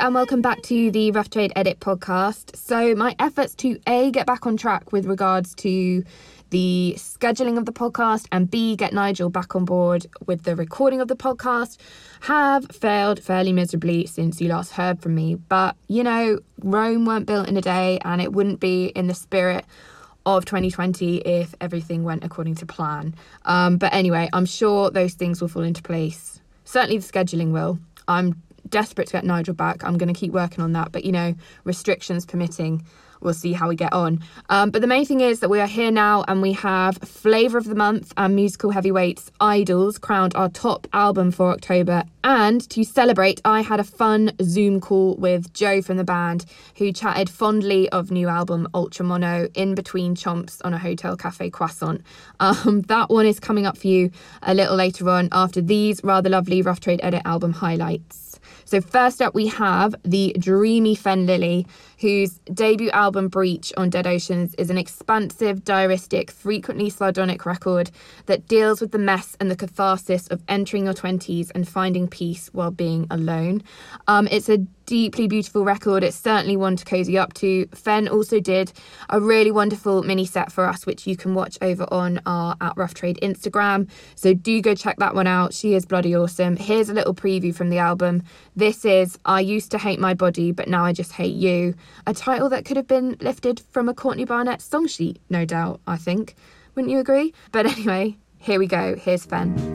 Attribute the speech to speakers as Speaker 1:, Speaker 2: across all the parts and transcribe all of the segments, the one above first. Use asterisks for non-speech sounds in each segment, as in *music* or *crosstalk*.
Speaker 1: And welcome back to the Rough Trade Edit podcast. So, my efforts to A, get back on track with regards to the scheduling of the podcast, and B, get Nigel back on board with the recording of the podcast have failed fairly miserably since you last heard from me. But, you know, Rome weren't built in a day, and it wouldn't be in the spirit of 2020 if everything went according to plan. Um, but anyway, I'm sure those things will fall into place. Certainly, the scheduling will. I'm desperate to get Nigel back. I'm going to keep working on that. But, you know, restrictions permitting, we'll see how we get on. Um, but the main thing is that we are here now and we have Flavour of the Month and musical heavyweights IDLES crowned our top album for October. And to celebrate, I had a fun Zoom call with Joe from the band who chatted fondly of new album Ultra Mono in between chomps on a hotel cafe croissant. Um, *laughs* that one is coming up for you a little later on after these rather lovely Rough Trade Edit album highlights. So, first up, we have the dreamy Fenne Lily, whose debut album Breach on Dead Oceans is an expansive, diaristic, frequently sardonic record that deals with the mess and the catharsis of entering your 20s and finding peace while being alone. Um, it's a deeply beautiful record. It's certainly one to cozy up to. Fenne also did a really wonderful mini set for us, which you can watch over on our at Rough Trade Instagram. So do go check that one out. She is bloody awesome. Here's a little preview from the album. This is I Used to Hate My Body, but Now I Just Hate You. A title that could have been lifted from a Courtney Barnett song sheet, no doubt, I think. Wouldn't you agree? But anyway, here we go. Here's Fenne.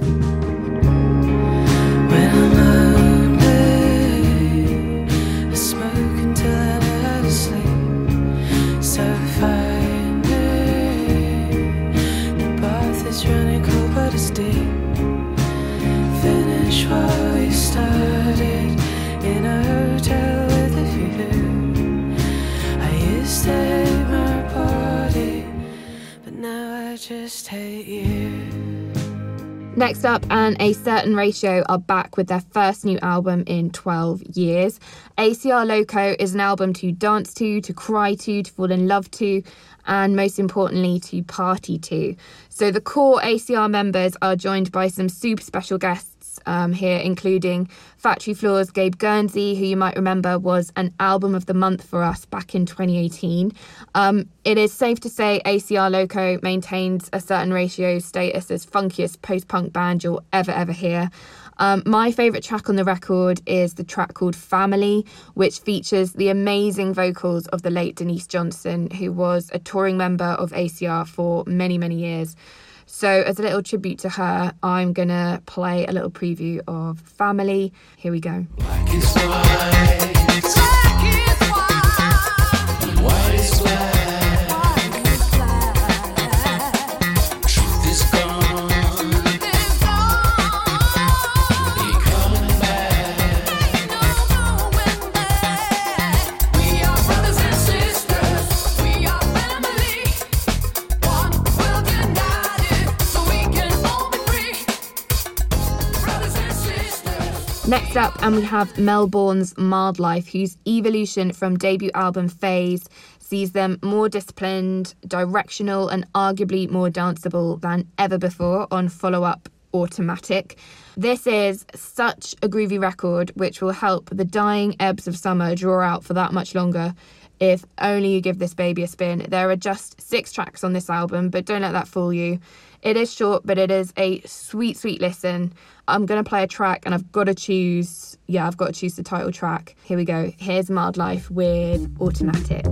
Speaker 1: Just hate you. Next up, and A Certain Ratio are back with their first new album in 12 years. ACR Loco is an album to dance to, to cry to, to fall in love to, and most importantly, to party to. So the core ACR members are joined by some super special guests um, here, including Factory Floor's Gabe Gurnsey, who you might remember was an album of the month for us back in 2018. Um, it is safe to say ACR Loco maintains a certain ratio status as funkiest post punk band you'll ever, ever hear. Um, my favourite track on the record is the track called Family, which features the amazing vocals of the late Denise Johnson, who was a touring member of ACR for many, many years. So, as a little tribute to her, I'm going to play a little preview of Family. Here we go. Next up, and we have Melbourne's Mild Life, whose evolution from debut album Phase sees them more disciplined, directional, and arguably more danceable than ever before on follow up Automatic. This is such a groovy record which will help the dying ebbs of summer draw out for that much longer if only you give this baby a spin. There are just six tracks on this album, but don't let that fool you. It is short, but it is a sweet, sweet listen. I'm going to play a track and I've got to choose, yeah, I've got to choose the title track. Here we go. Here's Mild Life with Automatic.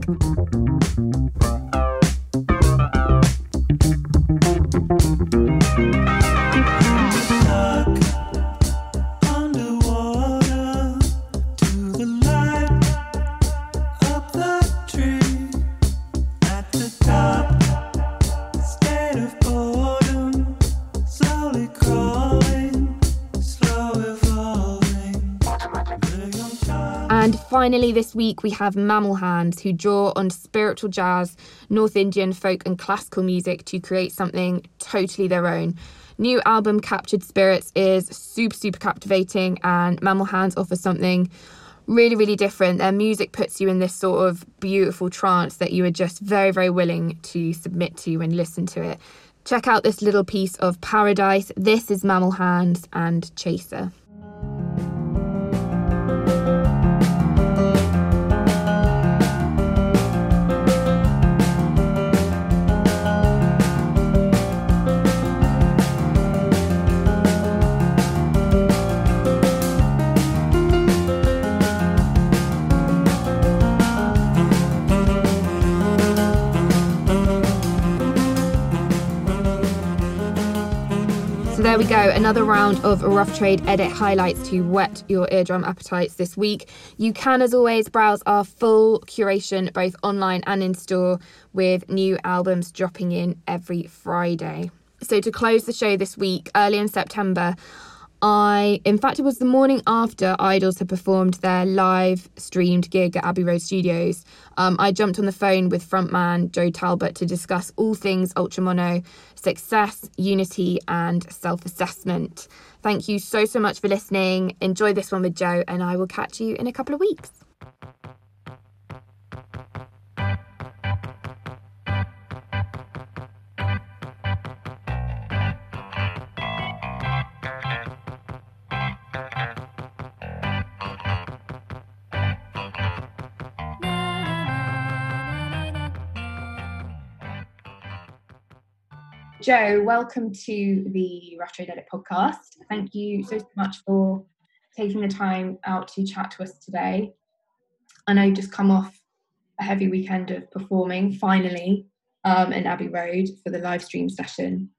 Speaker 1: Finally, this week we have Mammal Hands, who draw on spiritual jazz, North Indian folk, and classical music to create something totally their own. New album Captured Spirits is super, super captivating, and Mammal Hands offers something really, really different. Their music puts you in this sort of beautiful trance that you are just very, very willing to submit to and listen to it. Check out this little piece of paradise. This is Mammal Hands and Chaser.
Speaker 2: There we go, another round of Rough Trade edit highlights to whet your eardrum appetites this week. You can, as always, browse our full curation both online and in store with new albums dropping in every Friday. So, to close the show this week, early in September, I, in fact, it was the morning after IDLES had performed their live streamed gig at Abbey Road Studios. Um, I jumped on the phone with frontman Joe Talbot to discuss all things Ultra Mono, success, unity, and self assessment. Thank you so, so much for listening. Enjoy this one with Joe, and I will catch you in a couple of weeks. Joe, welcome to the Rough Trade Edit podcast. Thank you so, so much for taking the time out to chat to us today. I know you've just come off a heavy weekend of performing finally um, in Abbey Road for the live stream session.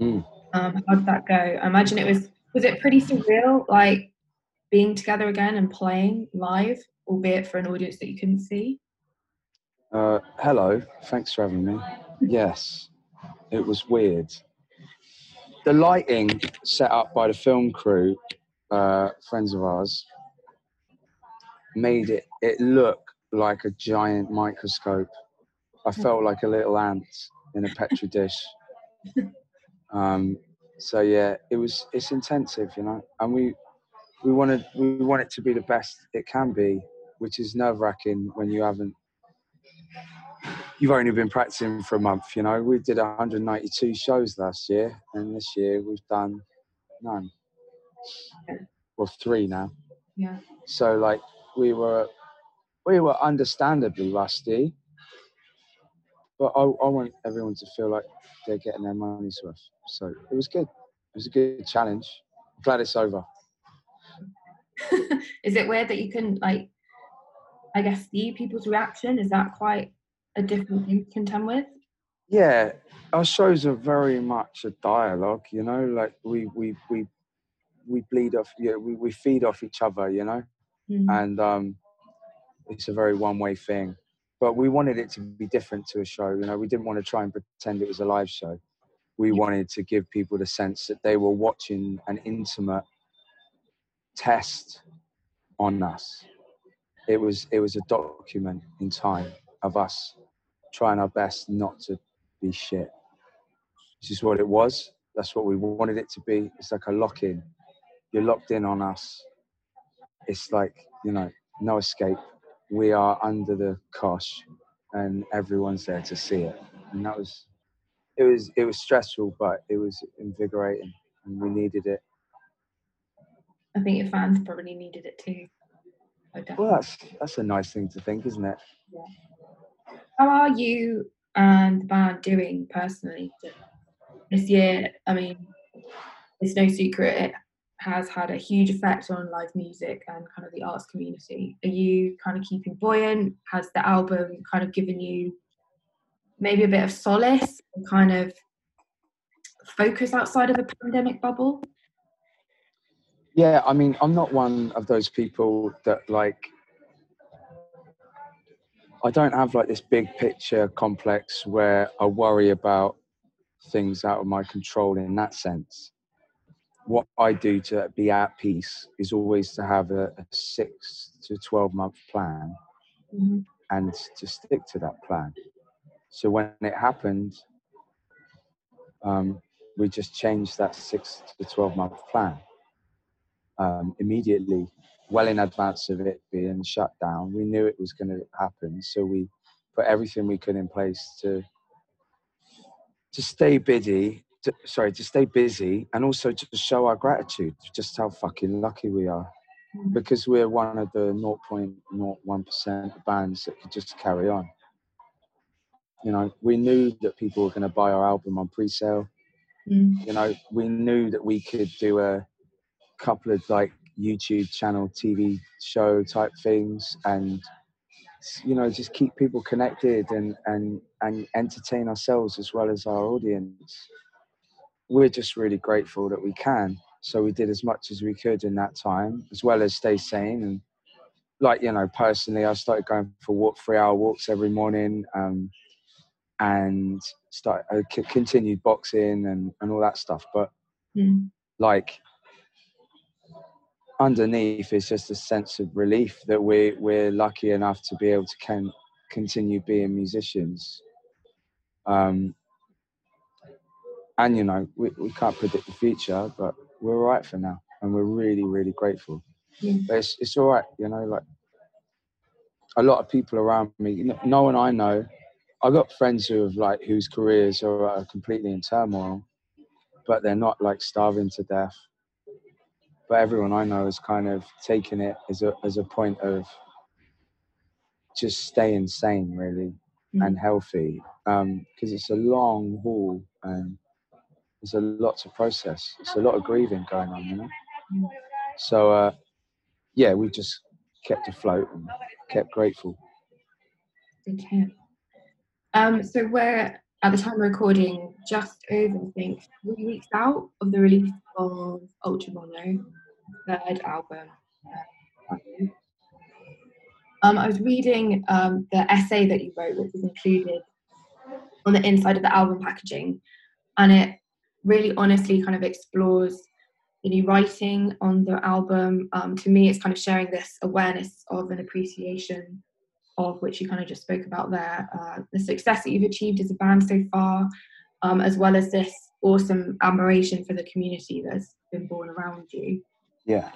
Speaker 2: Mm. Um, how did that go? I imagine it was was it pretty surreal, like being together again and playing live, albeit for an audience that you couldn't see.
Speaker 3: Uh, hello, thanks for having me. yes, it was weird. The lighting set up by the film crew, uh, friends of ours, made it it look like a giant microscope. I felt like a little ant in a petri dish. Um, so yeah, it was it's intensive, you know, and we we wanted we want it to be the best it can be, which is nerve wracking when you haven't you've only been practicing for a month. You know, we did 192 shows last year, and this year we've done none. Well, three now.
Speaker 2: Yeah.
Speaker 3: So like we were, we were understandably rusty, but I, I want everyone to feel like they're getting their money's worth. So it was good. It was a good challenge. I'm glad it's over. *laughs*
Speaker 2: Is it weird that you can like, I guess, see people's reaction? Is that quite a different thing to contend with?
Speaker 3: Yeah, our shows are very much a dialogue. You know, like we we we we bleed off. Yeah, we we feed off each other. You know, mm-hmm. and um, it's a very one way thing. But we wanted it to be different to a show. You know, we didn't want to try and pretend it was a live show. We wanted to give people the sense that they were watching an intimate test on us. It was it was a document in time of us trying our best not to be shit. This is what it was. That's what we wanted it to be. It's like a lock in. You're locked in on us. It's like, you know, no escape. We are under the cosh and everyone's there to see it. And that was it was it was stressful but it was invigorating and we needed it.
Speaker 2: I think your fans probably needed it too.
Speaker 3: Well, that's that's a nice thing to think, isn't it?
Speaker 2: Yeah. How are you and the band doing personally this year? I mean, it's no secret it has had a huge effect on live music and kind of the arts community. Are you kind of keeping buoyant? Has the album kind of given you maybe a bit of solace kind of focus outside of the pandemic bubble?
Speaker 3: Yeah, I mean, I'm not one of those people that like I don't have like this big picture complex where I worry about things out of my control in that sense. What I do to be at peace is always to have a, a six to 12 month plan mm-hmm. and to stick to that plan. So when it happened, um, we just changed that six to 12 month plan um, immediately well in advance of it being shut down. We knew it was going to happen, so we put everything we could in place to to stay busy. To, sorry, to stay busy, and also to show our gratitude, just how fucking lucky we are, mm. because we're one of the 0.01 percent bands that could just carry on. You know, we knew that people were going to buy our album on pre-sale. Mm. You know, we knew that we could do a couple of like YouTube channel, TV show type things, and you know, just keep people connected and and and entertain ourselves as well as our audience. we're just really grateful that we can. So we did as much as we could in that time, as well as stay sane. And like you know, personally, I started going for walk, three-hour walks every morning, um, and start uh, c- continued boxing and and all that stuff. But mm. like underneath is just a sense of relief that we we're lucky enough to be able to can continue being musicians. Um, and you know, we, we can't predict the future, but we're all right for now, and we're really, really grateful. Yeah. But it's it's all right, you know. Like a lot of people around me, no one I know. I've got friends who have like whose careers are completely in turmoil, but they're not like starving to death. But everyone I know is kind of taking it as a as a point of just staying sane, really, mm. and healthy, because um, it's a long haul and there's a lot to process. It's a lot of grieving going on, you know. So uh, yeah, we just kept afloat and kept grateful.
Speaker 2: Okay. Um, so we're at the time of recording just over, I think, three weeks out of the release of Ultra Mono, third album. Um, I was reading um, the essay that you wrote, which was included on the inside of the album packaging, and it really honestly kind of explores the new writing on the album. Um, to me, it's kind of sharing this awareness of an appreciation of which you kind of just spoke about there, uh, the success that you've achieved as a band so far, um, as well as this awesome admiration for the community that's been born around you.
Speaker 3: Yeah.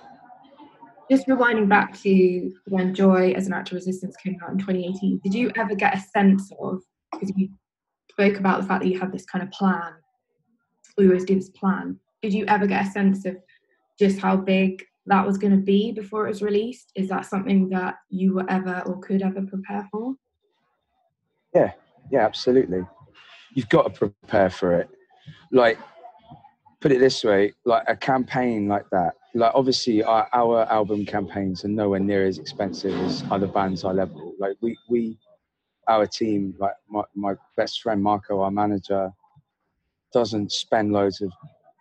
Speaker 2: Just rewinding back to when Joy as an Act of Resistance came out in 2018, did you ever get a sense of, because you spoke about the fact that you had this kind of plan we always do this plan. Did you ever get a sense of just how big that was going to be before it was released? Is that something that you were ever or could ever prepare for?
Speaker 3: Yeah, yeah, absolutely. You've got to prepare for it. Like, put it this way, like a campaign like that. Like, obviously, our, our album campaigns are nowhere near as expensive as other bands our level. Like, we, we, our team, like my, my best friend Marco, our manager, doesn't spend loads of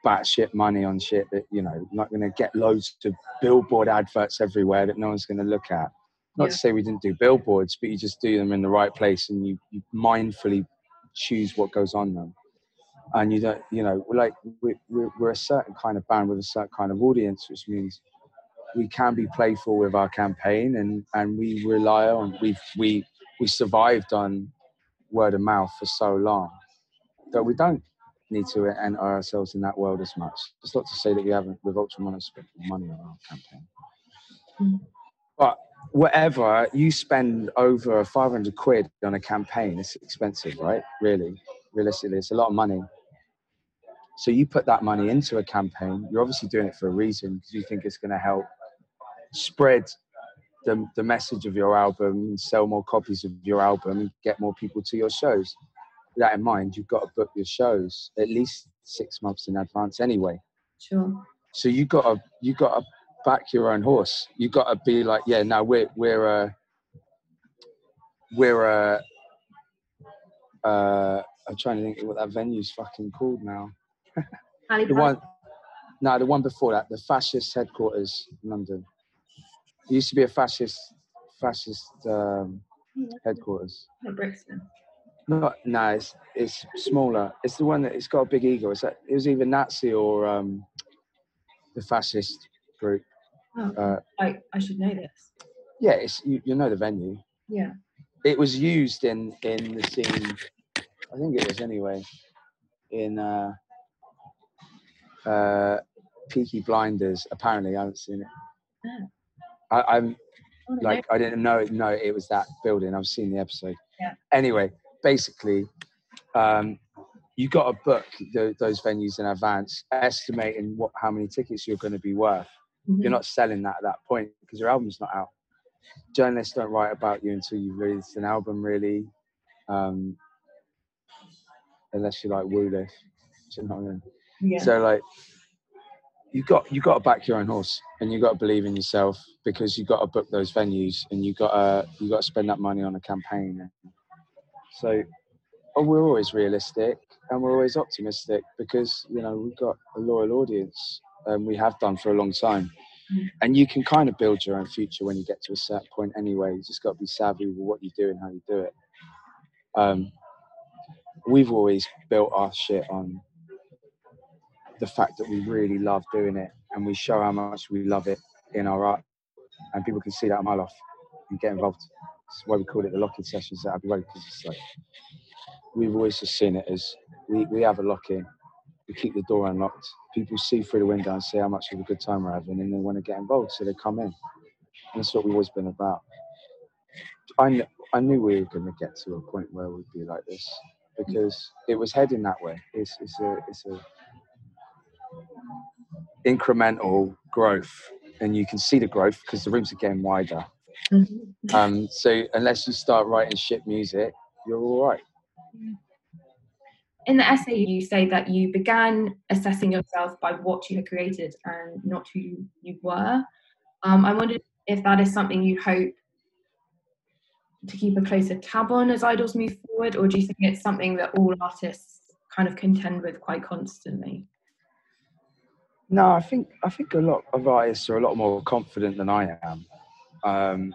Speaker 3: batshit money on shit that you know not going to get loads of billboard adverts everywhere that no one's going to look at. Not yeah. to say we didn't do billboards, but you just do them in the right place and you, you mindfully choose what goes on them. And you don't, you know, we're like we, we're, we're a certain kind of band with a certain kind of audience, which means we can be playful with our campaign and and we rely on we we we survived on word of mouth for so long that we don't need to enter ourselves in that world as much. It's not to say that we haven't, with Ultra Mono, spent money on our campaign. Mm. But whatever, you spend over 500 quid on a campaign, it's expensive, right? Really, realistically, it's a lot of money. So you put that money into a campaign, you're obviously doing it for a reason because you think it's going to help spread the, the message of your album, sell more copies of your album, and get more people to your shows that in mind, you've got to book your shows at least six months in advance anyway.
Speaker 2: Sure.
Speaker 3: So you got to you got to back your own horse. You got to be like, yeah, now we're we're a uh, we're a. Uh, uh, I'm trying to think what that venue's fucking called now. *laughs* the one, no, the one before that, the fascist headquarters, London. It used to be a fascist fascist um, headquarters.
Speaker 2: Brixton.
Speaker 3: Not no, it's, it's smaller. It's the one that it's got a big ego. It's that it was either Nazi or um, the fascist group.
Speaker 2: Oh, uh, I I should know this.
Speaker 3: Yeah, it's you, you know the venue.
Speaker 2: Yeah.
Speaker 3: It was used in in the scene. I think it was anyway. In uh, uh, Peaky Blinders. Apparently, I haven't seen it. Oh. I, I'm oh, like I didn't know know it was that building. I've seen the episode.
Speaker 2: Yeah.
Speaker 3: Anyway, basically, um, you got to book the, those venues in advance, estimating what how many tickets you're going to be worth. Mm-hmm. You're not selling that at that point because your album's not out. Journalists don't write about you until you've released an album, really, um, unless you're like Woo Lif. You know what I mean? Yeah. So like, you got you got to back your own horse, and you got to believe in yourself because you got to book those venues, and you got to you got to spend that money on a campaign. So oh, we're always realistic and we're always optimistic because you know we've got a loyal audience and we have done for a long time. And you can kind of build your own future when you get to a certain point anyway. You just got to be savvy with what you do and how you do it. Um, we've always built our shit on the fact that we really love doing it and we show how much we love it in our art and people can see that a mile off and get involved. That's why we call it the lock-in sessions at Abbey Road because it's like we've always just seen it as we, we have a lock-in, we keep the door unlocked. People see through the window and see how much of a good time we're having and they want to get involved, so they come in. And that's what we've always been about. I, kn- I knew we were going to get to a point where we'd be like this because it was heading that way. It's, it's a it's a incremental growth, and you can see the growth because the rooms are getting wider. Mm-hmm. Um, so unless you start writing shit music, you're all right.
Speaker 2: In the essay, you say that you began assessing yourself by what you had created and not who you were. Um, I wondered if that is something you hope to keep a closer tab on as IDLES move forward, or do you think it's something that all artists kind of contend with quite constantly?
Speaker 3: No, I think I think a lot of artists are a lot more confident than I am. Um,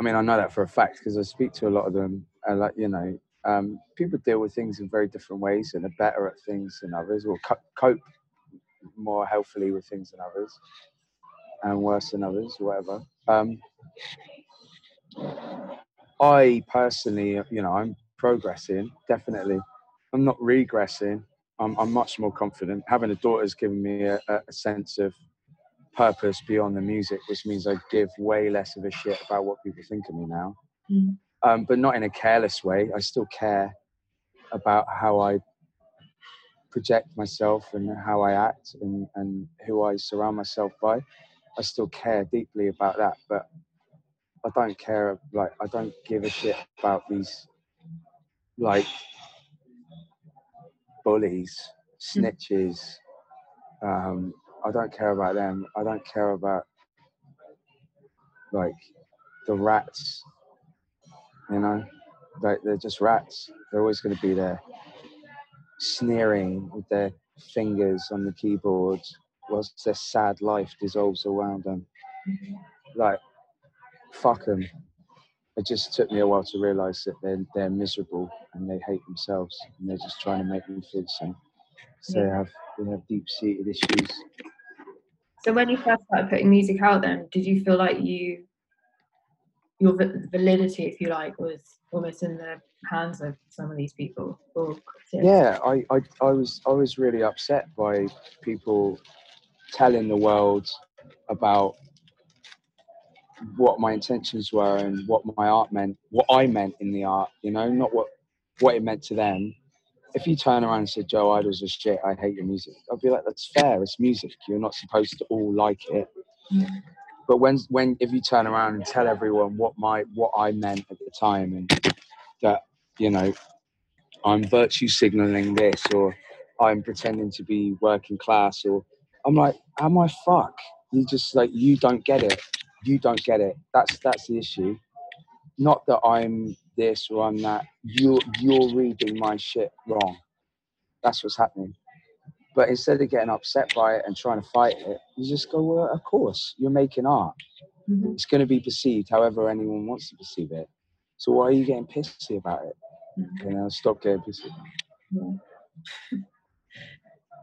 Speaker 3: I mean, I know that for a fact because I speak to a lot of them. And like you know, um, people deal with things in very different ways and are better at things than others, or co- cope more healthily with things than others, and worse than others, whatever. Um, I personally, you know, I'm progressing definitely. I'm not regressing. I'm, I'm much more confident. Having a daughter has given me a, a sense of purpose beyond the music, which means I give way less of a shit about what people think of me now. Mm. Um, but not in a careless way. I still care about how I project myself and how I act and, and who I surround myself by. I still care deeply about that, but I don't care. Like I don't give a shit about these like bullies, hmm. snitches. Um, I don't care about them. I don't care about like the rats. You know, like they're just rats. They're always going to be there, sneering with their fingers on the keyboard whilst their sad life dissolves around them. Like, fuck them it just took me a while to realize that they're, they're miserable and they hate themselves and they're just trying to make me feel same. So yeah. they have they have deep seated issues.
Speaker 2: So when you first started putting music out, then did you feel like you your validity, if you like, was almost in the hands of some of these people?
Speaker 3: yeah, I, I I was I was really upset by people telling the world about what my intentions were and what my art meant, what I meant in the art, you know, not what what it meant to them. If you turn around and say Joe Idol's a shit, I hate your music, I'd be like, that's fair. It's music. You're not supposed to all like it. But when when if you turn around and tell everyone what my what I meant at the time and that you know I'm virtue signaling this or I'm pretending to be working class or I'm like, am I fuck? You just like you don't get it you don't get it. That's that's the issue. Not that I'm this or I'm that. You're you're reading my shit wrong. That's what's happening. But instead of getting upset by it and trying to fight it, you just go, well, of course, you're making art. Mm-hmm. It's going to be perceived however anyone wants to perceive it. So why are you getting pissy about it? Mm-hmm. You know, stop getting pissy.
Speaker 2: Yeah.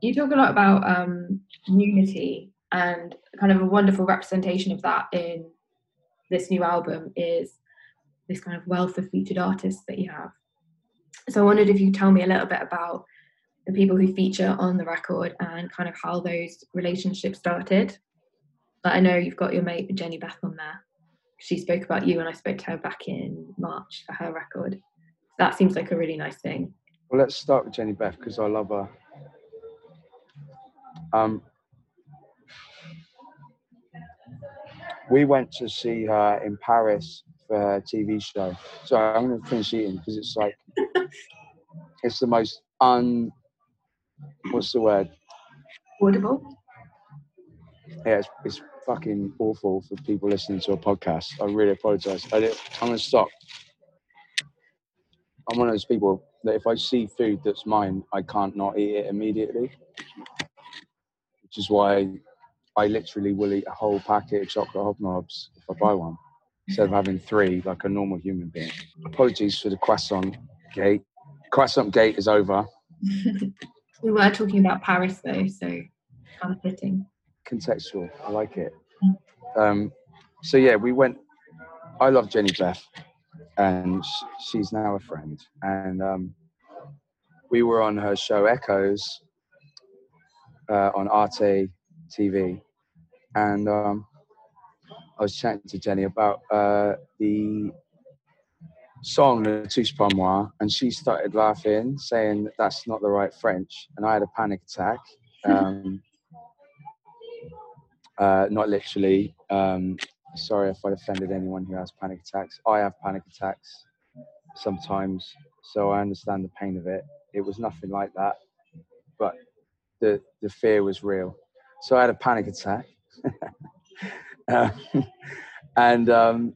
Speaker 2: you talk a lot about um, unity and kind of a wonderful representation of that in this new album is this kind of wealth of featured artists that you have. So I wondered if you tell me a little bit about the people who feature on the record and kind of how those relationships started. But I know you've got your mate Jenny Beth on there. She spoke about you and I spoke to her back in March for her record. That seems like a really nice thing.
Speaker 3: Well, let's start with Jenny Beth because I love her. Um, we went to see her in Paris Uh, her TV show. So I'm going to finish eating because it's like *laughs* it's the most un. What's the word?
Speaker 2: Audible.
Speaker 3: Yeah, it's, it's fucking awful for people listening to a podcast. I really apologise. I am going to stop. I'm one of those people that if I see food that's mine, I can't not eat it immediately. Which is why I literally will eat a whole packet of chocolate hobnobs if I buy one, instead of having three like a normal human being. Apologies for the croissant gate. Croissant gate is over. *laughs*
Speaker 2: we were talking about Paris though, so kind of fitting.
Speaker 3: Contextual. I like it. Um, so yeah, we went. I love Jenny Beth, and she's now a friend. And um, we were on her show Echoes uh, on Arte TV, and um, I was chatting to Jenny about uh, the song "Ne Touche Pas Moi," and she started laughing, saying that that's not the right French, and I had a panic attack. *laughs* Um, uh, not literally. Um, sorry if I offended anyone who has panic attacks. I have panic attacks sometimes, so I understand the pain of it. It was nothing like that, but the the fear was real. So I had a panic attack, *laughs* uh, *laughs* and um,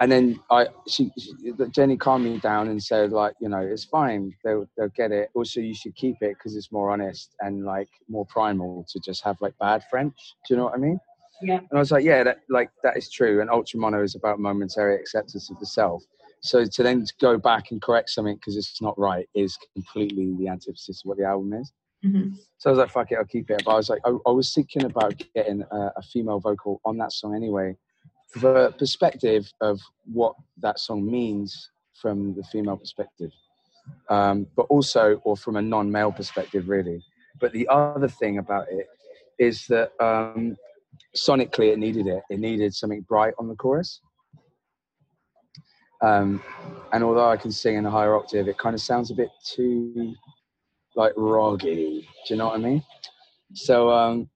Speaker 3: and then I she, she, Jenny calmed me down and said like you know it's fine they'll they'll get it. Also you should keep it because it's more honest and like more primal to just have like bad French. Do you know what I mean?
Speaker 2: Yeah.
Speaker 3: And I was like, yeah, that like that is true. And ultra mono is about momentary acceptance of the self. So to then go back and correct something because it's not right is completely the antithesis of what the album is. Mm-hmm. So I was like, fuck it, I'll keep it. But I was like, I, I was thinking about getting a, a, female vocal on that song anyway, for the perspective of what that song means from the female perspective, um, but also, or from a non male perspective, really. But the other thing about it is that um, sonically it needed it. It needed something bright on the chorus. Um, and although I can sing in a higher octave, it kind of sounds a bit too like roggy. Do you know what I mean? So um,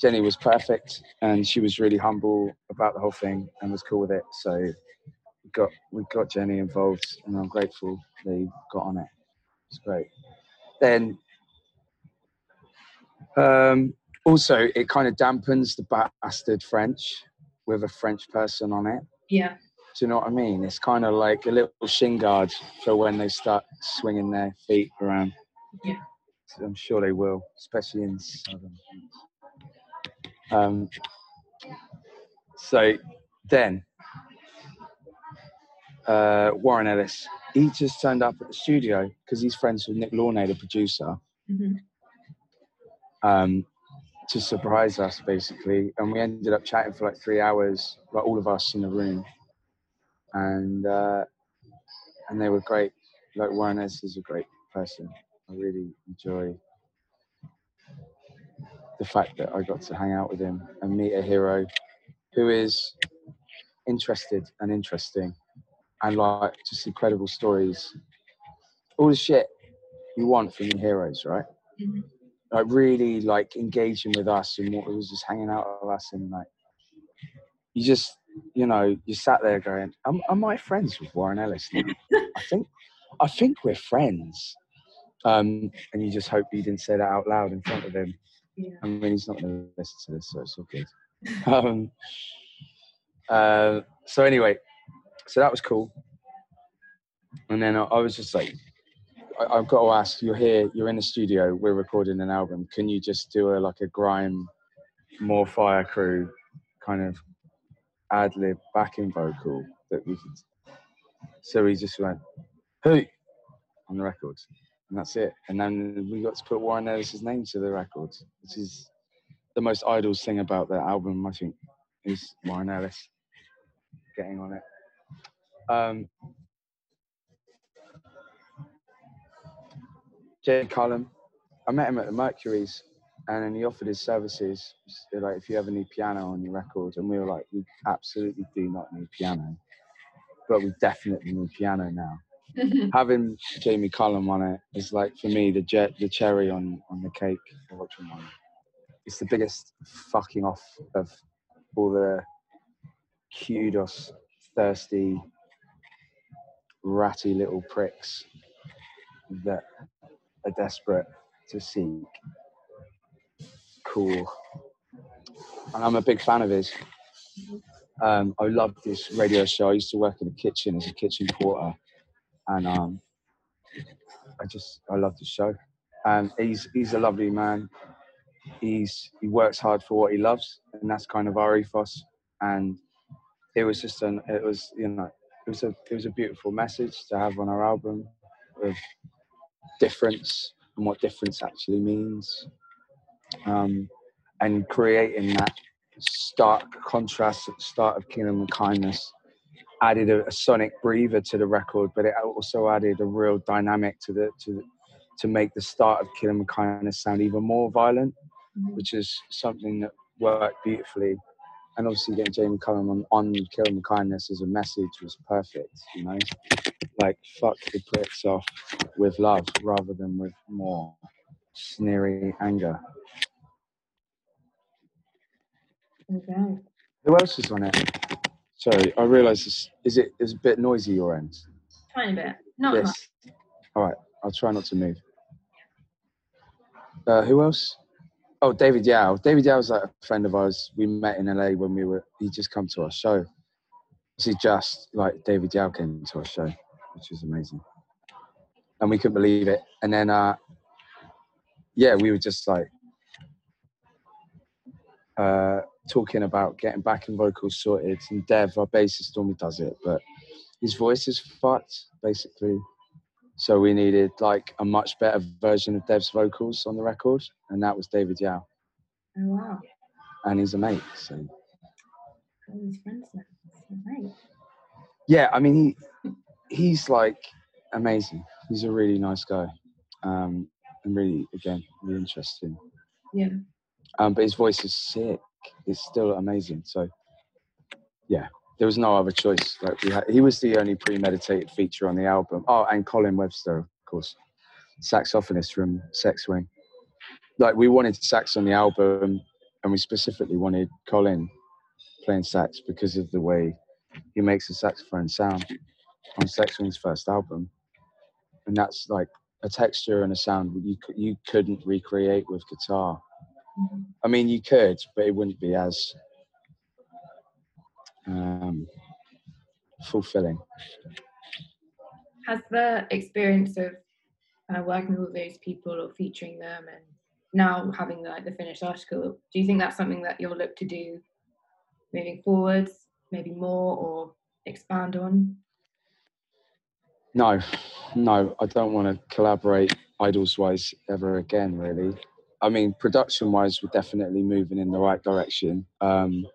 Speaker 3: Jenny was perfect, and she was really humble about the whole thing and was cool with it. So we got we got Jenny involved, and I'm grateful they got on it. It's great. Then um, also, it kind of dampens the bastard French with a French person on it.
Speaker 2: Yeah.
Speaker 3: Do you know what I mean? It's kind of like a little shin guard for when they start swinging their feet around.
Speaker 2: Yeah.
Speaker 3: I'm sure they will, especially in southern. Um, so then, uh, Warren Ellis, he just turned up at the studio because he's friends with Nick Launay, the producer. Mm-hmm. Um, to surprise us basically and we ended up chatting for like three hours like all of us in the room and uh, and they were great. Like Warren S is a great person. I really enjoy the fact that I got to hang out with him and meet a hero who is interested and interesting. And like just incredible stories. All the shit you want from your heroes right? Mm-hmm. Like really like engaging with us and what was just hanging out with us and like you just you know you sat there going am, am i friends with warren ellis now? i think i think we're friends um, and you just hope you didn't say that out loud in front of him
Speaker 2: yeah. i
Speaker 3: mean he's not going to listen to this so it's all good um, uh, so anyway so that was cool and then I, I was just like I, have got to ask. You're here. You're in the studio. We're recording an album. Can you just do a like a grime, more fire crew, kind of ad lib backing vocal that we could? So he just went, "Hey," on the records, and that's it. And then we got to put Warren Ellis's name to the records, which is the most idol thing about the album. I think is Warren Ellis getting on it. Um, Jay Cullum. I met him at the Mercury's, and then he offered his services. Like, if you ever need piano on your record, and we were like, we absolutely do not need piano, but we definitely need piano now. *laughs* Having Jamie Cullum on it is like for me the jet, the cherry on on the cake. It's the biggest fucking off of all the kudos thirsty ratty little pricks that are desperate to seek cool. And I'm a big fan of his. Um, I loved this radio show. I used to work in the kitchen as a kitchen porter, and um, I just I love the show. And he's he's a lovely man. He's he works hard for what he loves, and that's kind of our ethos. And it was just an it was you know it was a it was a beautiful message to have on our album of difference and what difference actually means, um, and creating that stark contrast at the start of Kingdom of Kindness added a, a, sonic breather to the record, but it also added a real dynamic to the to to make the start of Kingdom of Kindness sound even more violent, mm-hmm. which is something that worked beautifully. And obviously, getting Jamie Cullum on, on Kingdom of Kindness as a message was perfect. You know, like fuck the pricks off with love rather than with more sneery anger.
Speaker 2: Okay.
Speaker 3: Who else is on it? Sorry, I realise this is it is a bit noisy your end.
Speaker 2: Tiny bit, not yes. much.
Speaker 3: All right, I'll try not to move. Uh, who else? Oh, David Yow. David Yow's like a friend of ours. We met in LA when we were. He just come to our show. See, just like David Yow came to our show, which was amazing, and we couldn't believe it. And then, uh, yeah, we were just like, uh, talking about getting backing vocals sorted, and Dev, our bassist, normally does it, but his voice is fucked basically. So we needed like a much better version of Dev's vocals on the record, and that was David
Speaker 2: Yow. Oh wow!
Speaker 3: And he's a mate, so.
Speaker 2: All his friends now. Mate.
Speaker 3: Yeah, I mean he he's like amazing. He's a really nice guy, um, and really again really interesting.
Speaker 2: Yeah.
Speaker 3: Um, but his voice is sick it's still amazing. So, yeah, there was no other choice. Like we had, he was the only premeditated feature on the album. Oh, and Colin Webster, of course, saxophonist from Sex Swing. Like we wanted sax on the album, and we specifically wanted Colin playing sax because of the way he makes the saxophone sound on Sex Swing's first album, and that's like a texture and a sound you you couldn't recreate with guitar I mean, you could, but it wouldn't be as um, fulfilling.
Speaker 2: Has the experience of uh, working with those people or featuring them and now having like the finished article, do you think that's something that you'll look to do moving forwards, maybe more or expand on?
Speaker 3: No, no, I don't want to collaborate IDLES wise ever again, really. I mean, production wise, we're definitely moving in the right direction. Um,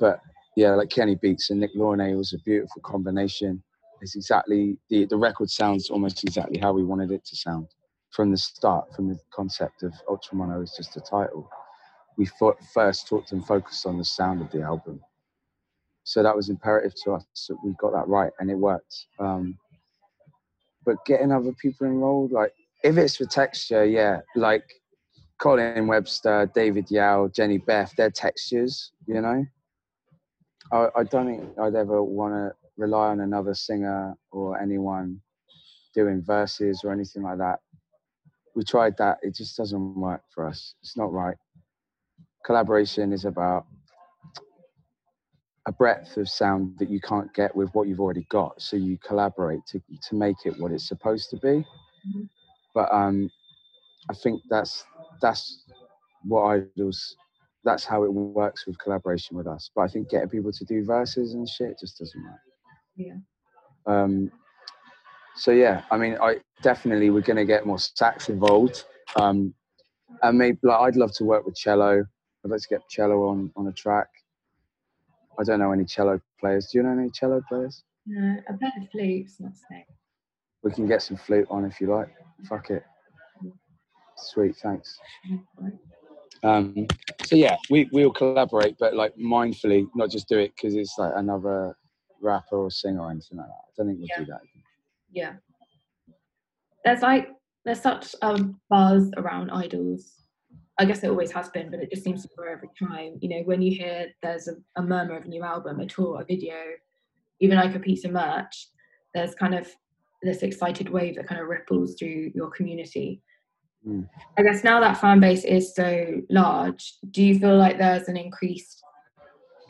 Speaker 3: but yeah, like Kenny Beats and Nick Launay was a beautiful combination. It's exactly the the record sounds almost exactly how we wanted it to sound from the start, from the concept of Ultra Mono is just a title. We first talked and focused on the sound of the album, so that was imperative to us that we got that right, and it worked. Um, but getting other people enrolled, like if it's for texture, yeah, like Colin Webster, David Yow, Jenny Beth, they're textures, you know. I, I don't think I'd ever want to rely on another singer or anyone doing verses or anything like that. We tried that, it just doesn't work for us. It's not right. Collaboration is about a breadth of sound that you can't get with what you've already got. So you collaborate to, to make it what it's supposed to be. Mm-hmm. But um, I think that's that's what IDLES. That's how it works with collaboration with us. But I think getting people to do verses and shit just doesn't work.
Speaker 2: Yeah.
Speaker 3: Um, so yeah, I mean, I definitely we're gonna get more sax involved. Um, and maybe like I'd love to work with cello. I'd like to get cello on on a track. I don't know any cello players. Do you know any cello players?
Speaker 2: No, I play the flute. Not
Speaker 3: We can get some flute on if you like. Fuck it. Sweet, thanks. Um, so yeah, we we'll collaborate, but like mindfully, not just do it because it's like another rapper or singer or anything like that. I don't think we'll
Speaker 2: yeah.
Speaker 3: do that.
Speaker 2: Yeah. There's like there's such a buzz around IDLES. I guess it always has been, but it just seems to grow every time. You know, when you hear there's a, a murmur of a new album, a tour, a video, even like a piece of merch, there's kind of this excited wave that kind of ripples through your community. Mm. I guess now that fan base is so large, do you feel like there's an increased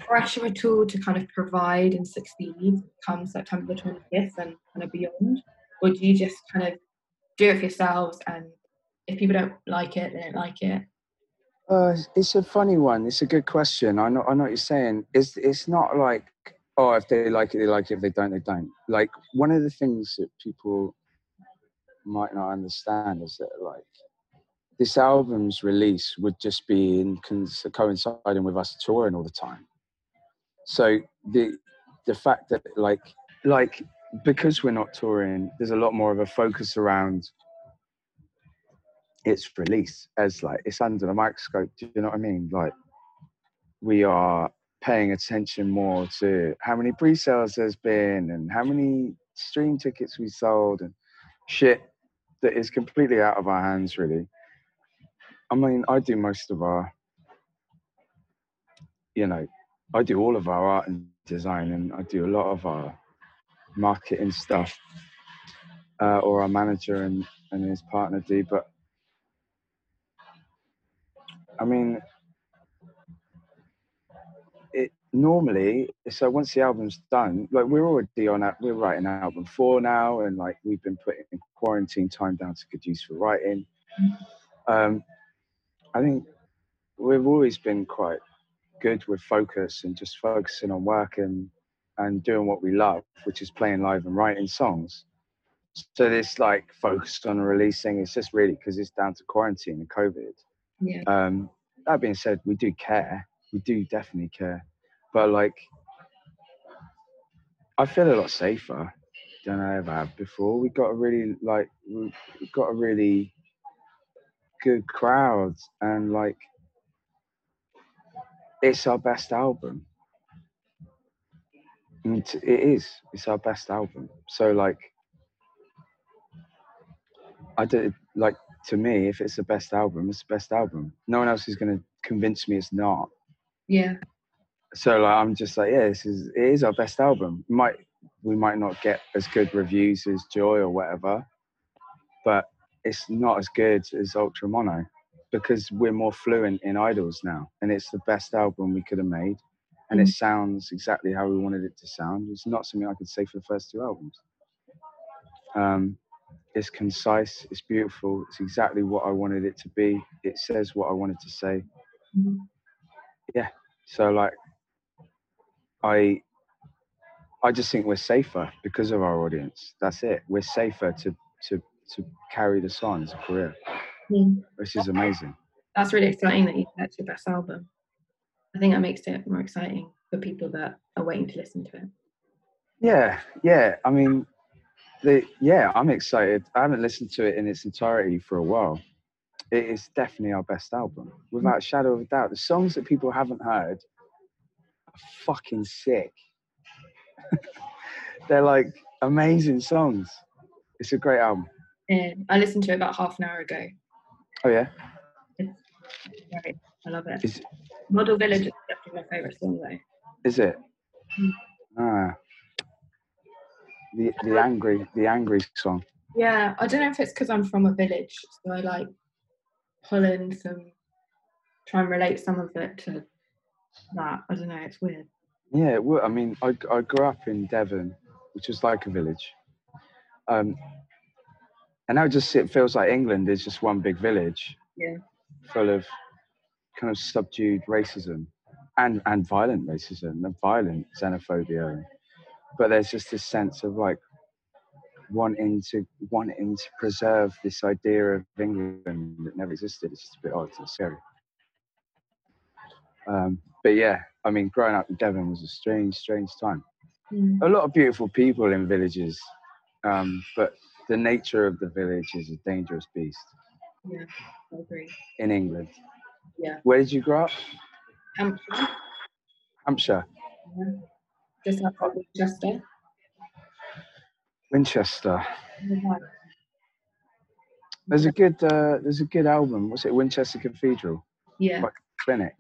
Speaker 2: pressure at all to kind of provide and succeed come September the 25th and kind of beyond? Or do you just kind of do it for yourselves and if people don't like it, they don't like it?
Speaker 3: Uh, it's a funny one. It's a good question. I know. I know what you're saying. It's it's not like oh, if they like it, they like it. If they don't, they don't. Like one of the things that people might not understand is that like this album's release would just be in coinciding with us touring all the time. So the the fact that like like because we're not touring, there's a lot more of a focus around its release as like it's under the microscope. Do you know what I mean? Like we are paying attention more to how many pre-sales there's been and how many stream tickets we sold and shit that is completely out of our hands really i mean i do most of our you know i do all of our art and design and i do a lot of our marketing stuff uh, or our manager and, and his partner do but i mean it normally, so once the album's done, like we're already on we're writing album four now, and like we've been putting quarantine time down to good use for writing. Um, I think we've always been quite good with focus and just focusing on work and, and doing what we love, which is playing live and writing songs. So this like focused on releasing, it's just really because it's down to quarantine and COVID.
Speaker 2: Yeah.
Speaker 3: Um, that being said, we do care. We do definitely care but like I feel a lot safer than I ever have before. We got a really like we got a really good crowd and like it's our best album. It is. It's our best album. So like I did like to me, if it's the best album, it's the best album. No one else is gonna convince me it's not.
Speaker 2: Yeah
Speaker 3: so like, I'm just like, yeah, this is it is our best album. Might we might not get as good reviews as Joy or whatever, but it's not as good as Ultra Mono because we're more fluent in IDLES now, and it's the best album we could have made, and mm. it sounds exactly how we wanted it to sound. It's not something I could say for the first two albums. Um, it's concise, it's beautiful, it's exactly what I wanted it to be. It says what I wanted to say. Yeah, so like I I just think we're safer because of our audience. That's it. We're safer to to to carry this on as a career, mm. which is amazing.
Speaker 2: That's really exciting that you that's your best album. I think that makes it more exciting for people that are waiting to listen to it.
Speaker 3: Yeah, yeah. I mean, the yeah, I'm excited. I haven't listened to it in its entirety for a while. It is definitely our best album, without a shadow of a doubt. The songs that people haven't heard are fucking sick. *laughs* They're like amazing songs. It's a great album.
Speaker 2: Yeah, I listened to it about half an hour ago.
Speaker 3: Oh yeah.
Speaker 2: Great. I love it. Is, Model Village is definitely my favourite song though.
Speaker 3: Is it? Mm. Ah. The the angry the angry song.
Speaker 2: Yeah, I don't know if it's because I'm from a village, so I like pull in some, try and relate some of it to that. I don't know. It's weird.
Speaker 3: Yeah, well, I mean, I, I grew up in Devon, which is like a village. Um, and now just it feels like England is just one big village.
Speaker 2: Yeah.
Speaker 3: Full of kind of subdued racism and, and violent racism and violent xenophobia. But there's just this sense of like wanting to wanting to preserve this idea of England that never existed. It's just a bit odd and scary. Um, but yeah, I mean, growing up in Devon was a strange, strange time. Mm. A lot of beautiful people in villages, um, but the nature of the village is a dangerous beast.
Speaker 2: Yeah, I agree.
Speaker 3: In England.
Speaker 2: Yeah.
Speaker 3: Where did you grow up?
Speaker 2: Hampshire.
Speaker 3: Hampshire.
Speaker 2: Yeah. Just outside Winchester.
Speaker 3: Winchester. There's a good uh, there's a good album. What's it? Winchester Cathedral.
Speaker 2: Yeah.
Speaker 3: Like clinic.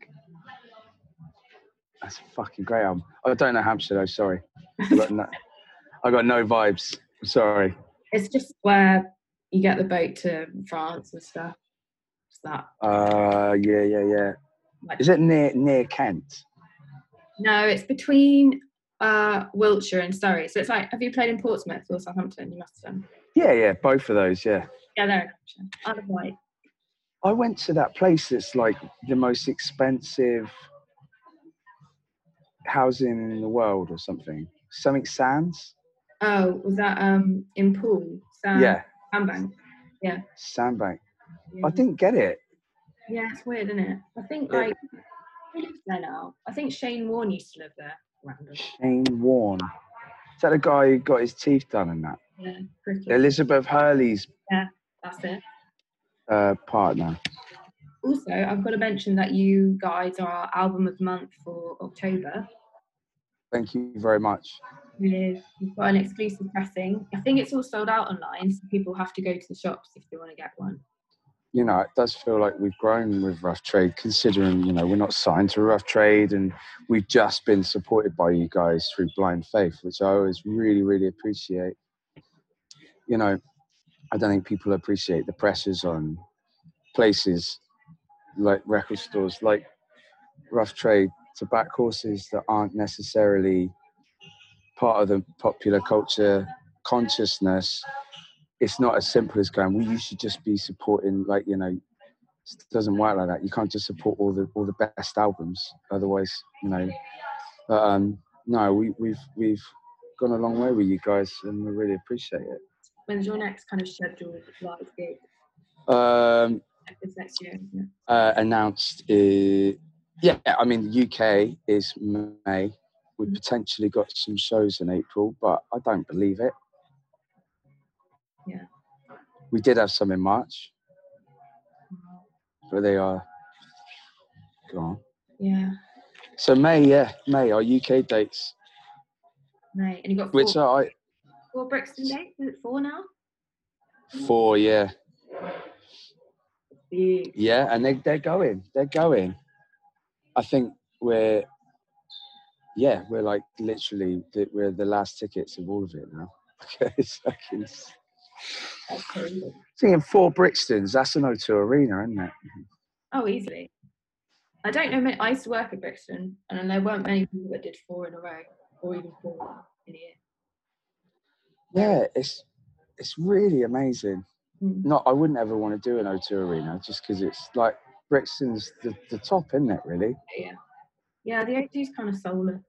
Speaker 3: That's a fucking great album. I don't know Hampshire though. Sorry, I got no, *laughs* I got no vibes. Sorry.
Speaker 2: It's just where you get the boat to France and stuff. It's that.
Speaker 3: Uh, yeah, yeah, yeah. Like, Is it near near Kent?
Speaker 2: No, it's between uh, Wiltshire and Surrey. So it's like, have you played in Portsmouth or Southampton? You must have done.
Speaker 3: Yeah, yeah, both of those, yeah.
Speaker 2: Yeah, they're Isle of Wight.
Speaker 3: I went to that place that's like the most expensive housing in the world or something. Something Sands.
Speaker 2: Oh, was that um in Poole?
Speaker 3: Sand, yeah.
Speaker 2: Sandbank. Yeah.
Speaker 3: Sandbank. Yeah. I didn't get it.
Speaker 2: Yeah, it's weird, isn't it? I think like who lives there now? I think Shane Warne used to live there. Random.
Speaker 3: Shane Warne. Is that the guy who got his teeth done and that?
Speaker 2: Yeah.
Speaker 3: Elizabeth Hurley's.
Speaker 2: Yeah, that's it.
Speaker 3: Uh, partner.
Speaker 2: Also, I've got to mention that you guys are our album of the month for October.
Speaker 3: Thank you very much.
Speaker 2: We've, got an exclusive pressing. I think it's all sold out online, so people have to go to the shops if they want to get one.
Speaker 3: You know, it does feel like we've grown with Rough Trade, considering, you know, we're not signed to Rough Trade and we've just been supported by you guys through Blind Faith, which I always really, really appreciate. You know, I don't think people appreciate the pressures on places like record stores, like Rough Trade, to back horses that aren't necessarily part of the popular culture consciousness. It's not as simple as going. Well, you should just be supporting, like you know, it doesn't work like that. You can't just support all the all the best albums. Otherwise, you know. But um, no, we, we've we've gone a long way with you guys, and we really appreciate it.
Speaker 2: When's your next kind of scheduled live gig?
Speaker 3: Um,
Speaker 2: it's next year,
Speaker 3: uh, announced. Uh, yeah, I mean, the UK is May. We mm. potentially got some shows in April, but I don't believe it.
Speaker 2: Yeah.
Speaker 3: We did have some in March, but they are gone.
Speaker 2: Yeah.
Speaker 3: So May, yeah, May, our UK dates.
Speaker 2: May, and you got four,
Speaker 3: Which are I,
Speaker 2: four Brixton dates? Is it four now?
Speaker 3: Four, yeah. Yeah, and they, they're going. They're going. I think we're, yeah, we're like literally, we're the last tickets of all of it now. *laughs* it's fucking. Seeing four Brixtons, that's an O2 arena, isn't it?
Speaker 2: Oh, easily. I don't know. I used to work at Brixton, and there weren't many people that did four in a row, or even four in a year.
Speaker 3: Yeah, it's it's really amazing. Mm. Not, I wouldn't ever want to do an O2 arena just because it's like Brixton's the, the top, isn't it? Really?
Speaker 2: Yeah. Yeah, the O2's kind of soulless.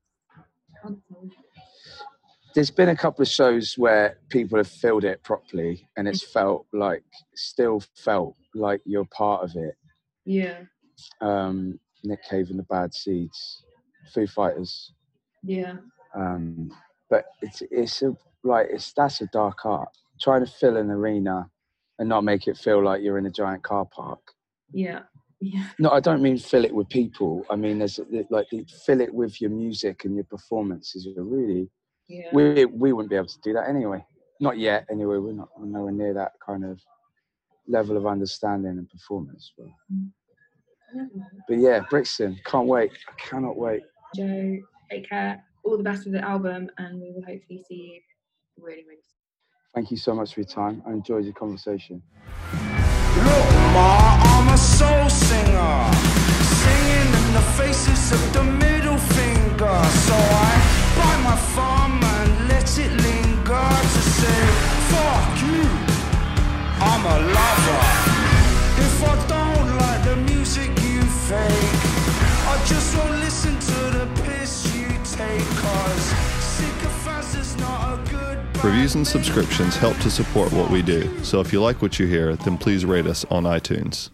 Speaker 3: There's been a couple of shows where people have filled it properly, and it's mm. felt like, still felt like you're part of it.
Speaker 2: Yeah.
Speaker 3: Um, Nick Cave and the Bad Seeds, Foo Fighters.
Speaker 2: Yeah.
Speaker 3: Um, but it's it's a like it's that's a dark art. Trying to fill an arena and not make it feel like you're in a giant car park.
Speaker 2: Yeah. Yeah.
Speaker 3: No, I don't mean fill it with people. I mean, there's like fill it with your music and your performances. Are really,
Speaker 2: yeah.
Speaker 3: we we wouldn't be able to do that anyway. Not yet, anyway. We're not we're nowhere near that kind of level of understanding and performance. But, mm. but yeah, Brixton, can't wait. I cannot wait.
Speaker 2: Joe, take care. All the best with the album, and we will hopefully see you really, really soon.
Speaker 3: Thank you so much for your time. I enjoyed your conversation.
Speaker 4: Look, Ma, I'm a soul singer, singing in the faces of the middle finger. So I buy my farm and let it linger to say, fuck you, I'm a lover. If I don't like the music you fake, I just won't listen to the piss you take, cause sycophants is not a good
Speaker 5: Reviews and subscriptions help to support what we do, so if you like what you hear, then please rate us on iTunes.